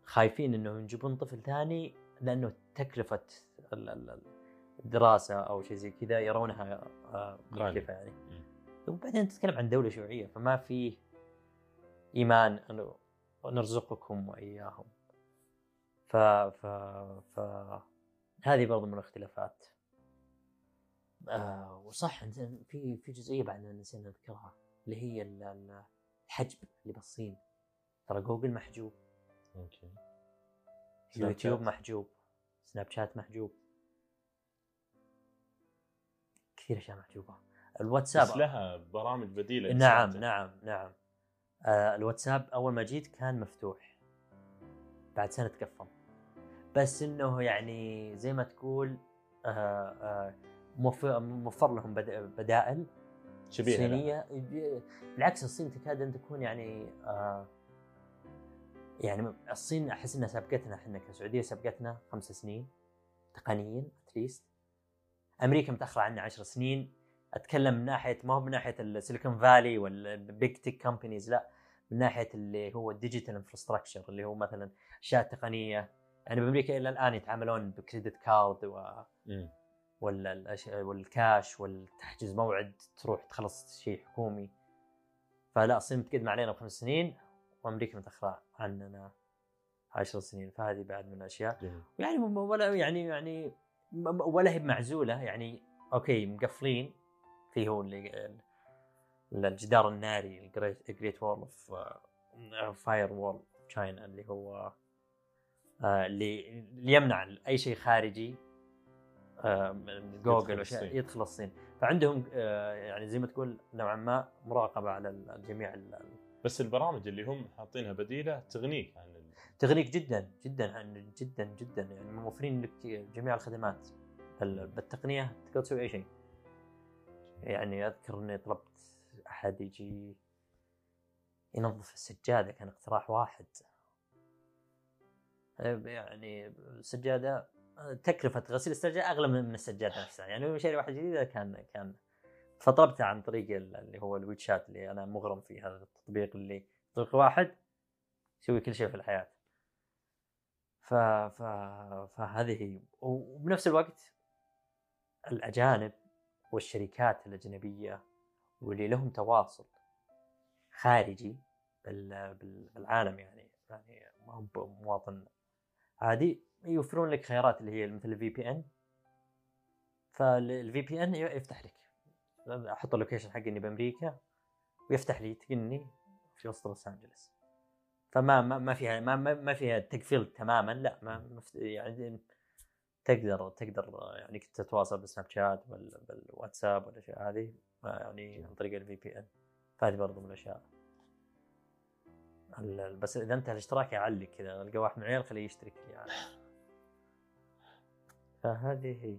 خايفين انه ينجبون طفل ثاني لأنه تكلفة الدراسه أو شيء زي كذا يرونها آه،. مكلفه يعني. وبعدين تتكلم عن دولة شيوعية فما في إيمان أنه نرزقكم وإياهم. ف ف ف هذه برضو من الاختلافات. آه وصح في في جزئية بعد نسينا نذكرها اللي هي ال- ال- الحجب اللي بالصين. ترى جوجل محجوب. أوكي. يوتيوب. محجوب. سناب شات محجوب. كثير أشياء محجوبة. الواتساب بس لها برامج بديلة نعم نعم نعم. آه الواتساب أول ما جيت كان مفتوح. بعد سنة تقفل بس إنه يعني زي ما تقول آه آه موفر, لهم بد- بدائل شبيهة. صينية. بالعكس الصين تكاد أن تكون يعني آه يعني الصين أحس إنها سابقتنا إحنا كسعودية سابقتنا خمس سنين تقنيا at least أمريكا متأخرة عنا عشر سنين. أتكلم من ناحية ما هو من ناحية السيليكون فالي وال big tech companies لا. من ناحية اللي هو ال digital infrastructure اللي هو مثلا أشياء تقنية. يعني بأمريكا إلى الآن يتعاملون ب credit card و والكاش والتحجز موعد تروح تخلص شيء حكومي. فلا الصين متقدمه علينا بخمس سنين. وامريكا متاخره عننا عشر سنين فهذه بعد من الأشياء جميل. يعني ولا يعني يعني ولا هي معزولة يعني أوكي مقفلين في هو اللي ال- الجدار الناري ال great wall of firewall China اللي هو آه، اللي يمنع أي شيء خارجي آه، من جوجل يدخل وأشياء الصين. يدخل الصين فعندهم آه، يعني زي ما تقول نوعا ما مراقبة على الجميع ال- بس البرامج اللي هم حاطينها بديلة تغنيك عن ال... تغنيك جدا جدا عن جدا جدا. يعني موفرين لك جميع الخدمات. بال- بالتقنية تقدر تسوي أي شيء؟ يعني أذكر إني طلبت أحد يجي ينظف السجادة كان اقتراح واحد. يعني السجادة تكلفة غسيل السجادة أغلى من السجادة نفسها. يعني شيء واحد جديد كان كان فطلبته عن طريق اللي هو الويتشات اللي أنا مغرم فيه هذا التطبيق اللي تطبيق واحد يسوي كل شيء في الحياة. ف... ف... فهذه هي. وبنفس الوقت الأجانب والشركات الأجنبية واللي لهم تواصل خارجي بالعالم يعني يعني مواطن. عادي يوفرون لك خيارات اللي هي مثل ال VPN فال VPN يفتح لك. أحط ال location حقي إني بأمريكا ويفتح لي تقني في وسط لوس أنجلس. فما ما, ما فيها ما, ما فيها تقفيل تماما لا ما يعني تقدر تقدر يعني تتواصل بالسناب شات بالواتساب والاشياء هذه يعني عن طريق الفي بي ان فهذه برضو من الأشياء. بس إذا أنت الاشتراك يعلق كذا ألقى واحد من العيال خليه يشترك يعني فهذه هي.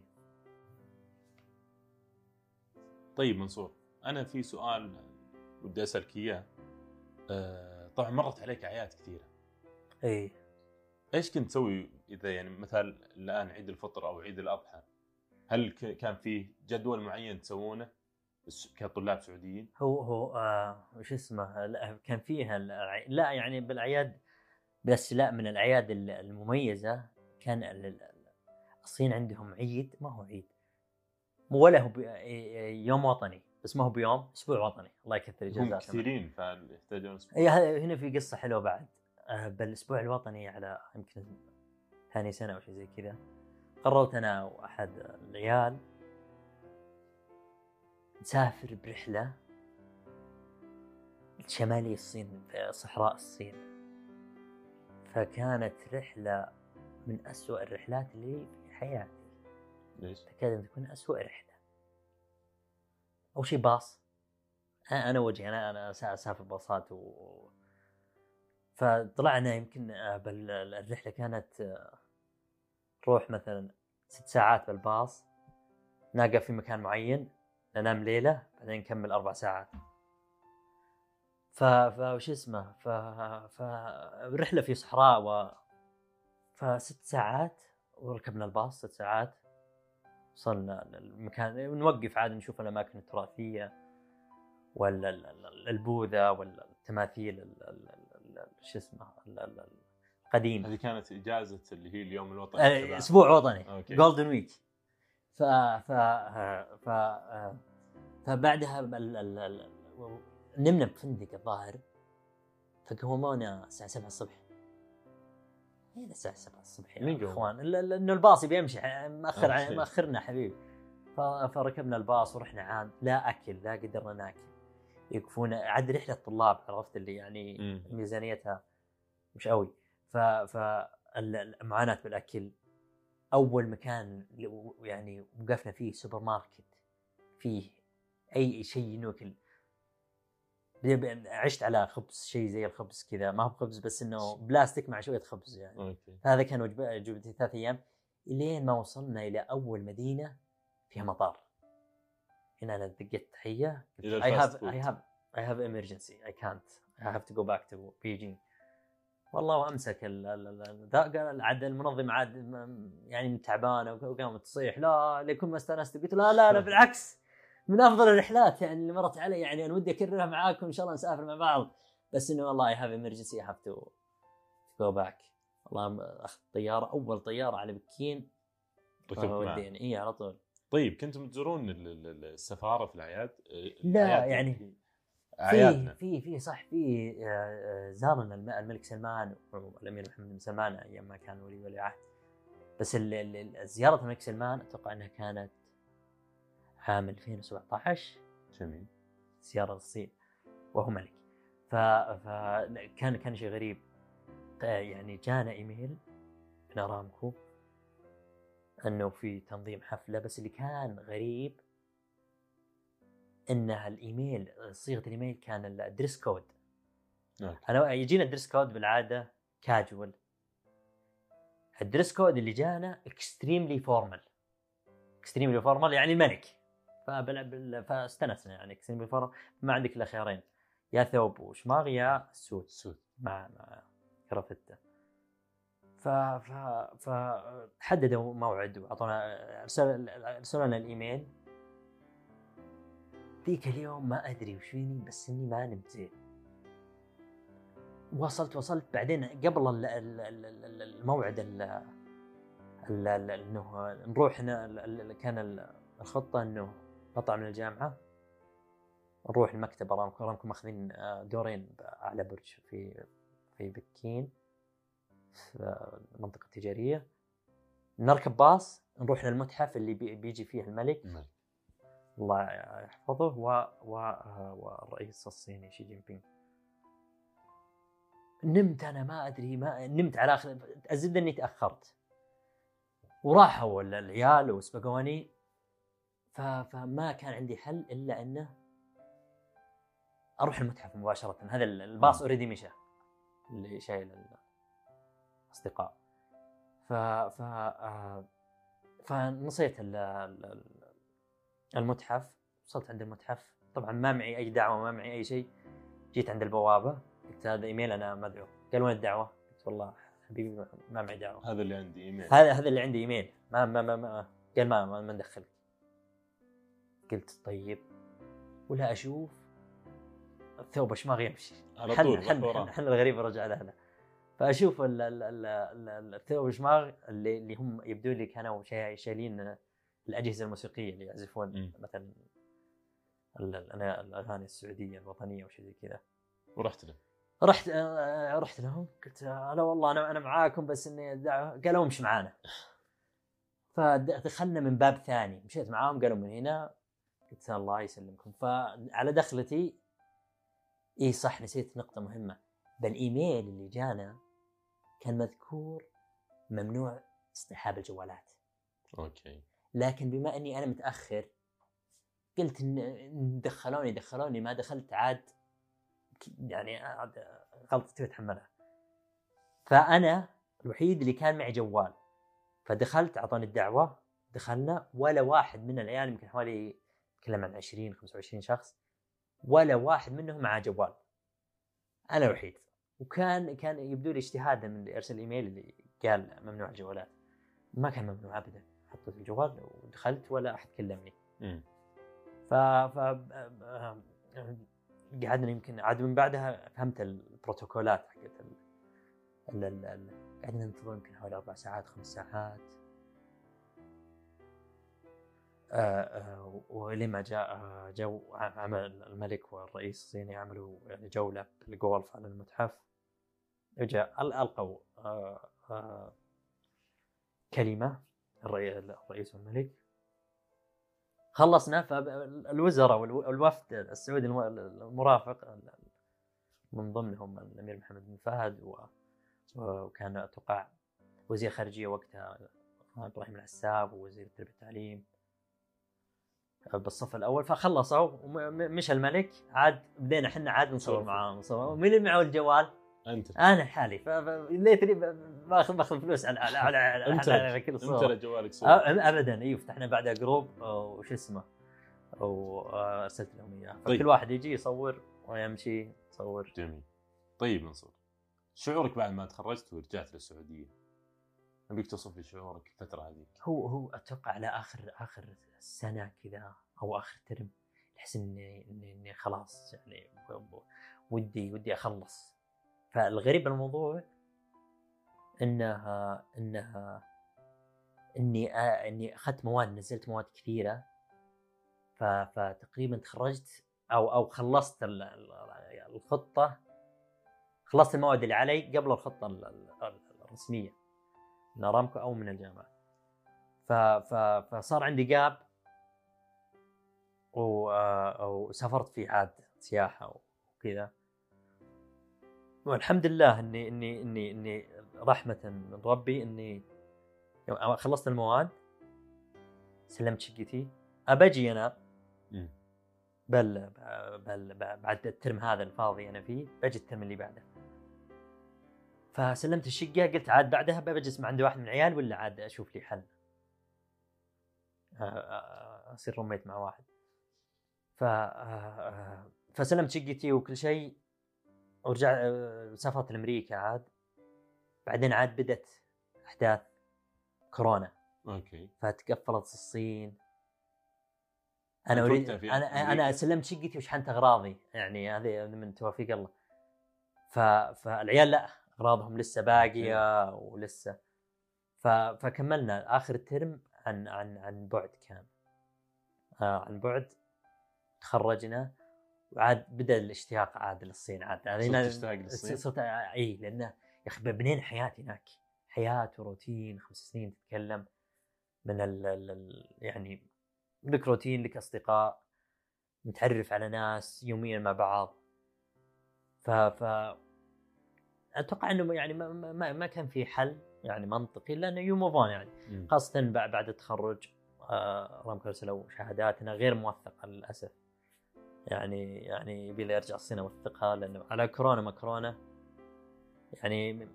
طيب منصور أنا في سؤال ودي اسالك إياه. أه طبعا مرت عليك أعياد كثيرة. إي. إيش كنت تسوي إذا يعني مثلا الآن عيد الفطر أو عيد الأضحى؟ هل كان فيه جدول معين تسوونه كطلاب سعوديين؟ هو هو آه وش اسمه كان فيها لا يعني بالأعياد بس لا من الأعياد المميزة كان الصين عندهم عيد ما هو عيد. ولا هو يوم وطني بس ما هو بيوم أسبوع وطني. الله يكثر هم كثيرين فيحتاجون أسبوع؟ هنا في قصة حلوة بعد. آه، بالأسبوع الوطني على يمكن ثاني سنة أو شيء زي كذا قررت أنا وأحد العيال نسافر برحلة شمالي الصين في صحراء الصين. فكانت رحلة من أسوأ الرحلات اللي في حياتي. ليش؟ تكاد أن تكون أسوأ رحلة. اول شيء باص. أنا وجهي أنا أنا أسافر باصات و فطلعنا يمكن آه، الرحلة كانت نروح مثلا ست ساعات بالباص. نقف في مكان معين ننام ليلة بعدين نكمل أربع ساعات. ف وش اسمه؟ ف فرحله في صحراء و فست ساعات وركبنا الباص ست ساعات. وصلنا المكان نوقف عاد نشوف الاماكن التراثيه ولا البوذا ولا التماثيل شو اسمه القديمه هذه كانت اجازه اللي هي اليوم الوطني آه، أسبوع وطني جولدن ويك ف ف ف فبعدها نمنا بفندق الظاهر فقومونا الساعة 7 الصبح هنا الساعة 7 الصبح يا إخوان. لأنه الباص بيمشي مأخر مأخرنا حبيبي. فركبنا الباص ورحنا عام لا أكل لا قدرنا ناكل. يوقفون عاد رحلة طلاب عرفت اللي يعني ميزانيتها مش قوي. ف ف المعاناه بالأكل. أول مكان يعني وقفنا فيه سوبر ماركت فيه أي شيء ناكل عشت على خبز شيء زي الخبز كذا. ما هو خبز بس إنه بلاستيك مع شوية خبز يعني. okay. هذا كان وجبتي ثلاث أيام. إلين ما وصلنا إلى أول مدينة فيها مطار. هنا أنا دقيت تحية. I have I have I have emergency. I can't. I have to go back to Beijing. والله امسك قال عاد المنظم عاد يعني تعبانة وقامت تصيح. لا لكل ما استانست قلت لا لا لا بالعكس. من أفضل الرحلات يعني اللي مرت علي. يعني أنا ودي أكررها معاكم إن شاء الله نسافر مع بعض. بس إنه والله have emergency have to go back والله اخذت طيارة أول طيارة على بكين. وديني إي على طول. طيب كنتم تزورون السفارة في الأعياد؟ لا يعني في في في صح في آه، آه، زارنا الملك سلمان والأمير محمد بن سلمان أيام ما كان ولي ولي عهد. بس زيارة الملك سلمان أتوقع إنها كانت عام 2017 جميل. زياره للصين وهو ملك. فكان كان شيء غريب. يعني جانا إيميل من أرامكو أنه في تنظيم حفلة بس اللي كان غريب إن الايميل صيغة الإيميل كان ال dress code أنا يجينا ال dress code بالعادة casual ال dress code اللي جانا extremely formal extremely formal يعني الملك. فبل- فاستانسنا يعني كسين بالفرق ما عندك إلا خيارين. يا ثوب وشماغ يا suit سود. مع مع كرافته ف ف ف حددوا موعد وأعطونا أرسل أرسلوا لنا الإيميل. ذيك اليوم ما أدري وش فيني بس إني ما نمت زين. وصلت وصلت. بعدين قبل ال- ال- ال- ال- الموعد ال- ال- ال- إنه نروح كان ال- الخطة إنه نطلع من الجامعة. نروح المكتب ارامكو ارامكو ماخذين آه، دورين بأعلى برج في في بكين في المنطقة التجارية. نركب باص نروح للمتحف اللي بي- بيجي فيه الملك. الملك. الله يحفظه. و... و... والرئيس الصيني شي جين بينغ نمت أنا ما أدري ما نمت على اخر الزبده أني تأخرت. وراحوا ال- العيال وسبقوني. فما كان عندي حل إلا أنه أروح المتحف مباشرة. هذا ال- الباص. already مشى اللي شايل الأصدقاء. ف ف آه، فنصيت ال- ال- ال- المتحف. وصلت عند المتحف. طبعا ما معي أي دعوة ما معي أي شيء. جيت عند البوابة. قلت هذا إيميل أنا مدعو قال وين الدعوة؟ قلت والله حبيبي ما- ما معي دعوة. هذا اللي عندي إيميل. هذا هذا اللي عندي إيميل. ما ما ما, ما قال ما ما, ما ندخلك. قلت طيب ولا أشوف. الثوب اشماغ يمشي على طول. حن, حن الغريب رجع لهنا. فأشوف ال- ال- ال- ال- الثوب اشماغ اللي اللي هم يبدو لي كانوا شا- شايلين الأجهزة الموسيقية اللي يعزفون. مثلا الأغاني السعودية الوطنية وشي زي كذا. ورحت له. رحت آه، رحت لهم. قلت لا والله أنا أنا معاكم بس إني. قالوا مش معانا. فدخلنا من باب ثاني. مشيت معاهم قالوا من هنا. قلت الله يسلمكم. فعلى دخلتي اي صح نسيت نقطة مهمة. بالايميل اللي جانا كان مذكور ممنوع اصطحاب الجوالات. أوكي. لكن بما إني أنا متأخر قلت إن إن دخلوني دخلوني ما دخلت عاد يعني عاد غلطتي بتحملها فأنا الوحيد اللي كان معي جوال. فدخلت أعطوني الدعوة دخلنا ولا واحد من العيال يمكن حوالي نتكلم عن 20 25 شخص ولا واحد منهم معاه جوال. أنا الوحيد وكان كان يبدو لي اجتهادا من اللي ارسل الإيميل اللي قال ممنوع الجوالات. ما كان ممنوع ابدا. حطيت الجوال ودخلت ولا أحد كلمني. ف ف قعدنا يمكن عاد من بعدها فهمت البروتوكولات حقت ال... ال... ال... ال... قعدنا ننتظر يمكن حوالي أربع ساعات خمس ساعات. آه، آه، ولين ما جاء آه، جو عمل الملك والرئيس الصيني عملوا يعني جوله الجولف على المتحف. جاء أل- ألقوا كلمة الرئي- الرئيس والملك. خلصنا فالوزراء والو- والوفد السعودي الم- المرافق من ضمنهم الأمير محمد بن فهد وكان أتوقع وزير خارجية وقتها إبراهيم العساب ووزير التربية والتعليم. بالصف الأول فخلصوا. ومشى الملك. عاد بدينا إحنا عاد نصور صور. معاه نصور مين اللي معه الجوال؟ أنت. أنا حالي فليتني باخذ باخذ فلوس على على على, على, أنت. على كل أنت الصور جوالك صور ابدا. أيوه فتحنا بعدها جروب. وش اسمه؟ وأرسلت لهم إياه. طيب. فكل واحد يجي يصور ويمشي يصور. جميل. طيب منصور. شعورك بعد ما تخرجت ورجعت للسعودية؟ ابيك توصف لي شعورك الفترة هذه هو هو أتوقع على آخر آخر سنة كذا أو آخر ترم احس إني إني, خلاص يعني ودي ودي أخلص. فالغريب بالموضوع إنها إنها إني إني أخذت مواد نزلت مواد كثيرة. فتقريبا تخرجت أو أو خلصت ال- ال- الخطة. خلصت المواد اللي علي قبل الخطة ال- ال- الرسمية. من أرامكو أو من الجامعة. فصار عندي جاب وسافرت فيه عاد سياحة وكذا والحمد لله إني إني إني إني رحمة من ربي إني يوم خلصت المواد سلمت شقتي. أبجي أنا. بل بل بعد الترم هذا الفاضي أنا فيه بجي الترم اللي بعده. فسلمت الشقة قلت عاد بعدها بجلس مع عند واحد من العيال ولا عاد أشوف لي حل. آه، آه، أصير roommate مع واحد. ف آه، فسلمت شقتي وكل شيء ورجع آه، سافرت لأمريكا عاد. بعدين عاد بدت أحداث كورونا. okay. فتقفلت الصين. أنا أريد أنا أنا؟ سلمت شقتي وشحنت أغراضي. يعني هذه من توفيق الله. ف... فالعيال لا أغراضهم لسه باقية ولسه. ف... فكملنا. آخر الترم عن عن عن بعد كان. آه عن بعد تخرجنا وعاد بدأ الاشتياق عاد للصين عاد. صرت هنا- تشتاق للصين؟ صرت اي لأنه يا أخي بنينا حياتي هناك. حياة وروتين خمس سنين تتكلم من ال يعني لك روتين لك أصدقاء متعرف على ناس يوميا مع بعض. ف ف أتوقع إنه يعني ما, ما, ما كان في حل يعني منطقي لأنه يو موف يعني. مم. خاصة بعد التخرج آه، رامكو شهاداتنا غير موثقة للأسف. يعني يعني يبي لي ارجع الصين اوثقها لأنه على كورونا ما كورونا. يعني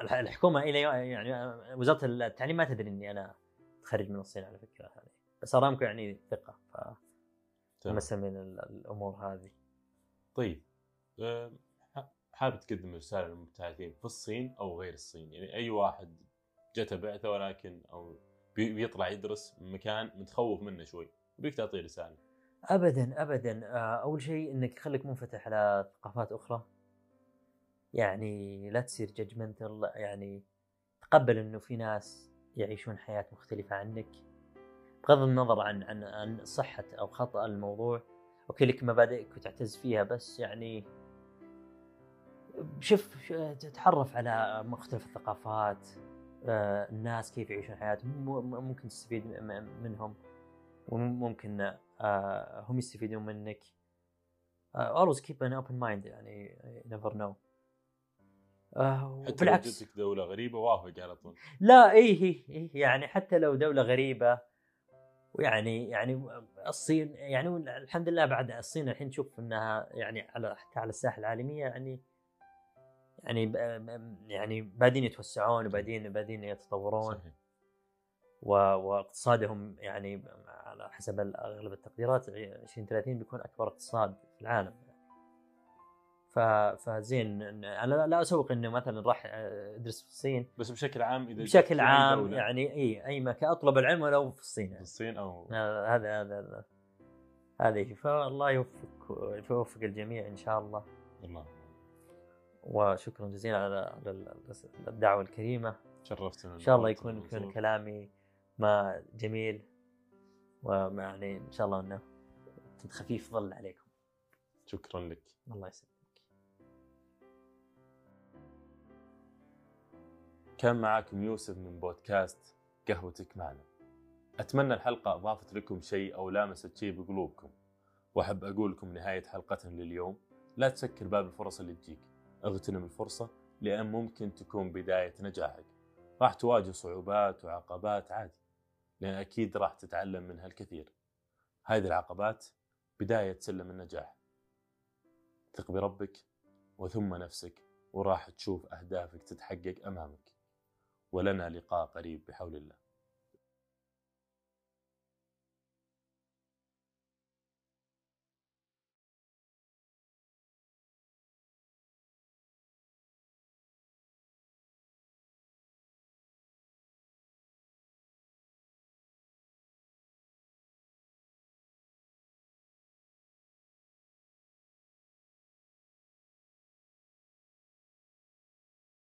الح- الحكومة إلى يعني وزارة التعليم ما تدري إني أنا متخرج من الصين على فكرة يعني بس ارامكو يعني ثقة. فمثل من ال- الأمور هذه. طيب ح- حابب تقدم رساله للمبتعثين في الصين أو غير الصين؟ يعني أي واحد جته بعثة ولكن أو بي- بيطلع يدرس مكان متخوف منه شوي بيك تعطيه رسالة. ابدا ابدا. آه، أول شيء إنك خليك منفتح على ثقافات أخرى. يعني لا تصير judgmental يعني تقبل إنه في ناس يعيشون حياة مختلفة عنك. بغض النظر عن عن عن صحة أو خطأ الموضوع. okay لك مبادئك وتعتز فيها بس يعني شوف تتعرف على مختلف الثقافات. آه، الناس كيف يعيشون حياتهم. ممكن تستفيد منهم. وممكن هم يستفيدون منك. آه، always keep an open mind يعني you never know. آه، حتى لو جتك دولة غريبة وافق على طول. لا اي هي إيه يعني حتى لو دولة غريبة ويعني يعني الصين يعني الحمد لله بعد الصين الحين تشوف إنها يعني على حتى على الساحة العالمية يعني يعني يعني بادين يتوسعون وبادين بادين يتطورون. صحيح. واقتصادهم يعني على حسب أغلب التقديرات 2030 بيكون أكبر اقتصاد في العالم. فزين أنا لا- أسوق إنه مثلا راح أدرس في الصين. بس بشكل عام إذا بشكل في عام دولة. يعني إي أي مكان أطلب العلم ولو في الصين في يعني. الصين أو هذا هذا هذا هذه. فالله يوفق يوفق الجميع إن شاء الله. الله. وشكرا جزيلا على على ال- الدعوة الكريمة. شرفتنا إن شاء الله. يكون كلامي ما جميل. ويعني إن شاء الله إنه خفيف ظل عليكم. شكرا لك. الله يسلمك كان معاكم يوسف من بودكاست قهوتك معنا. أتمنى الحلقة أضافت لكم شيء أو لامست شيء بقلوبكم. وأحب أقول لكم نهاية حلقتنا لليوم. لا تسكر باب الفرص اللي تجيك. اغتنم الفرصة لأن ممكن تكون بداية نجاحك. راح تواجه صعوبات وعقبات عادي لأن أكيد راح تتعلم منها الكثير. هذه العقبات بداية سلم النجاح. ثق بربك وثم نفسك وراح تشوف أهدافك تتحقق أمامك. ولنا لقاء قريب بحول الله.